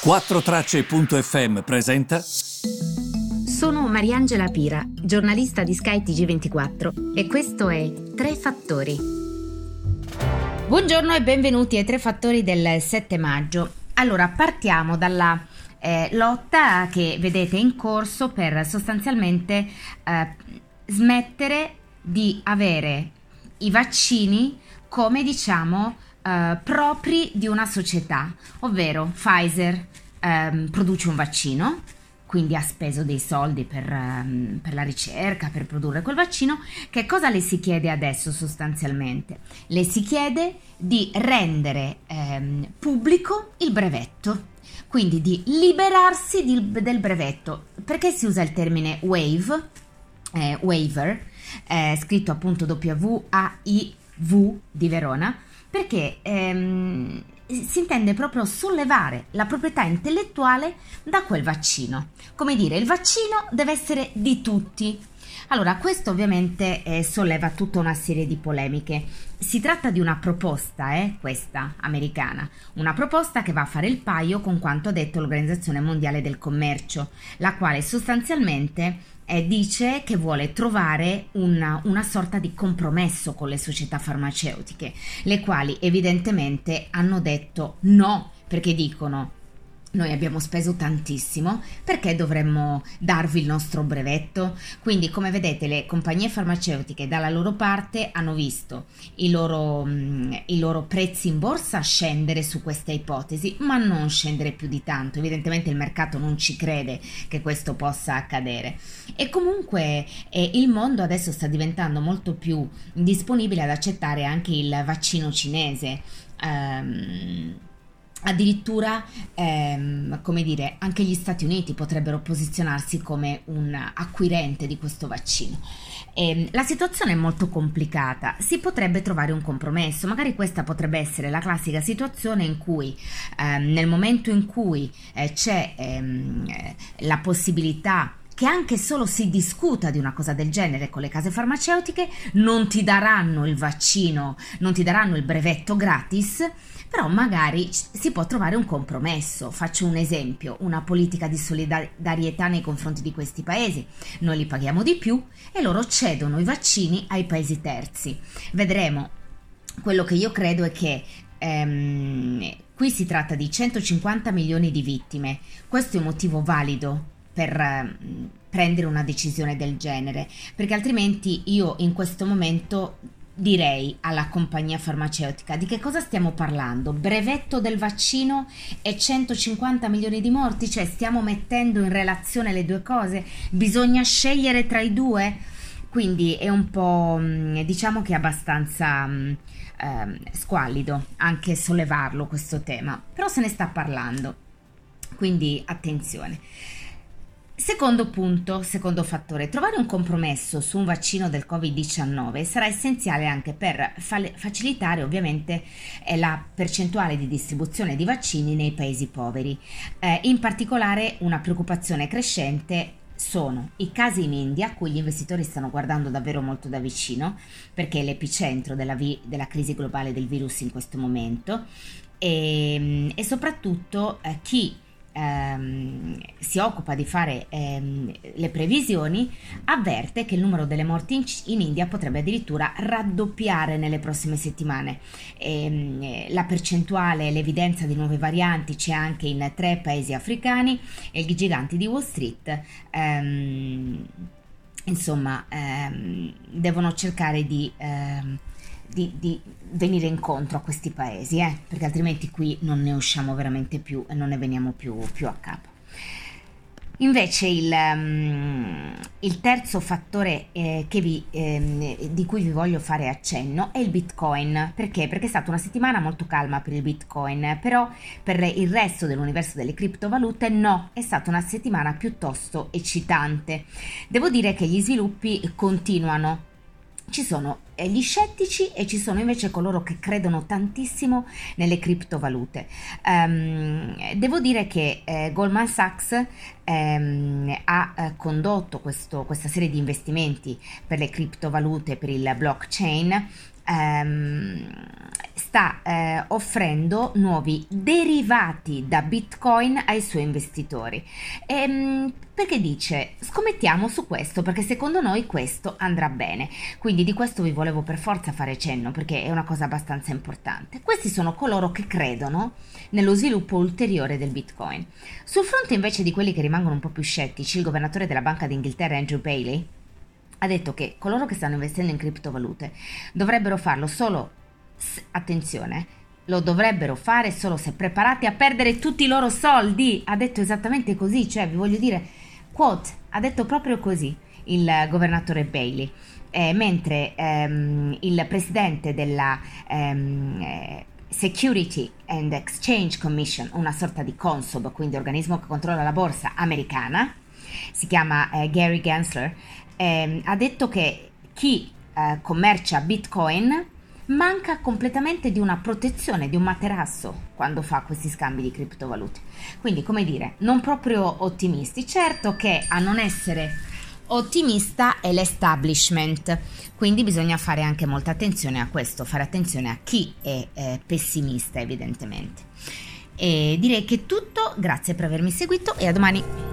4Tracce.fm presenta. Sono Mariangela Pira, giornalista di skytg 24 e questo è Tre Fattori. Buongiorno e benvenuti ai Tre Fattori del 7 maggio. Allora, partiamo dalla eh, lotta che vedete in corso per sostanzialmente eh, smettere di avere i vaccini come diciamo eh, propri di una società, ovvero Pfizer ehm, produce un vaccino, quindi ha speso dei soldi per, um, per, la ricerca, per produrre quel vaccino, che cosa le si chiede adesso sostanzialmente? Le si chiede di rendere um, pubblico il brevetto, quindi di liberarsi di, del brevetto. Perché si usa il termine wave, eh, waiver, eh, scritto appunto W-A-I-V di Verona? Perché... Ehm, si intende proprio sollevare la proprietà intellettuale da quel vaccino. Come dire, il vaccino deve essere di tutti. Allora, questo ovviamente eh, solleva tutta una serie di polemiche. Si tratta di una proposta, eh, questa americana, una proposta che va a fare il paio con quanto ha detto l'Organizzazione Mondiale del Commercio, la quale sostanzialmente eh, dice che vuole trovare una, una sorta di compromesso con le società farmaceutiche, le quali evidentemente hanno detto no, perché dicono noi abbiamo speso tantissimo, perché dovremmo darvi il nostro brevetto? Quindi, come vedete, le compagnie farmaceutiche dalla loro parte hanno visto i loro, mm, i loro prezzi in borsa scendere su questa ipotesi, ma non scendere più di tanto. Evidentemente il mercato non ci crede che questo possa accadere. E comunque eh, il mondo adesso sta diventando molto più disponibile ad accettare anche il vaccino cinese. Um, Addirittura, ehm, come dire, anche gli Stati Uniti potrebbero posizionarsi come un acquirente di questo vaccino. E, ehm, la situazione è molto complicata, si potrebbe trovare un compromesso, magari questa potrebbe essere la classica situazione in cui ehm, nel momento in cui eh, c'è ehm, la possibilità che anche solo si discuta di una cosa del genere con le case farmaceutiche, non ti daranno il vaccino, non ti daranno il brevetto gratis, però magari si può trovare un compromesso. Faccio un esempio, una politica di solidarietà nei confronti di questi paesi. Noi li paghiamo di più e loro cedono i vaccini ai paesi terzi. Vedremo. Quello che io credo è che ehm, qui si tratta di 150 milioni di vittime. Questo è un motivo valido per prendere una decisione del genere, perché altrimenti io in questo momento direi alla compagnia farmaceutica di che cosa stiamo parlando? Brevetto del vaccino e 150 milioni di morti? Cioè stiamo mettendo in relazione le due cose? Bisogna scegliere tra i due? Quindi è un po' mm, diciamo che è abbastanza eh, squallido anche sollevarlo questo tema, però se ne sta parlando. Quindi attenzione. Secondo punto, secondo fattore, trovare un compromesso su un vaccino del Covid-19 sarà essenziale anche per facilitare ovviamente eh, la percentuale di distribuzione di vaccini nei paesi poveri. Eh, in particolare una preoccupazione crescente sono i casi in India, a cui gli investitori stanno guardando davvero molto da vicino, perché è l'epicentro della, vi- della crisi globale del virus in questo momento, e, e soprattutto eh, chi ehm, si occupa di fare ehm, le previsioni, avverte che il numero delle morti in, in India potrebbe addirittura raddoppiare nelle prossime settimane. E, ehm, la percentuale, l'evidenza di nuove varianti c'è anche in tre paesi africani e i giganti di Wall Street. Ehm, insomma, ehm, devono cercare di ehm, di, di, venire incontro a questi paesi, eh? perché altrimenti qui non ne usciamo veramente più e non ne veniamo più, più a capo. Invece il, um, il terzo fattore eh, vi, eh, di cui vi voglio fare accenno è il Bitcoin. Perché? Perché è stata una settimana molto calma per il Bitcoin, però per il resto dell'universo delle criptovalute no, è stata una settimana piuttosto eccitante. Devo dire che gli sviluppi continuano ci sono gli scettici e ci sono invece coloro che credono tantissimo nelle criptovalute. Um, devo dire che eh, Goldman Sachs ehm, ha eh, condotto questo, questa serie di investimenti per le criptovalute, per il blockchain, ehm, sta eh, offrendo nuovi derivati da Bitcoin ai suoi investitori. Ehm, perché dice scommettiamo su questo perché secondo noi questo andrà bene. Quindi di questo vi volevo per forza fare cenno perché è una cosa abbastanza importante. Questi sono coloro che credono nello sviluppo ulteriore del Bitcoin. Sul fronte invece di quelli che rimangono un po' più scettici, il governatore della Banca d'Inghilterra Andrew Bailey ha detto che coloro che stanno investendo in criptovalute dovrebbero farlo solo, attenzione, lo dovrebbero fare solo se preparati a perdere tutti i loro soldi. Ha detto esattamente così, cioè vi voglio dire Quote, ha detto proprio così il governatore Bailey, eh, mentre ehm, il presidente della ehm, eh, Security and Exchange Commission, una sorta di Consob, quindi organismo che controlla la borsa americana, si chiama eh, Gary Gensler, ehm, ha detto che chi eh, commercia Bitcoin manca completamente di una protezione, di un materasso quando fa questi scambi di criptovalute. Quindi, come dire, non proprio ottimisti. Certo che a non essere ottimista è l'establishment, quindi bisogna fare anche molta attenzione a questo, fare attenzione a chi è eh, pessimista evidentemente. E direi che è tutto, grazie per avermi seguito e a domani.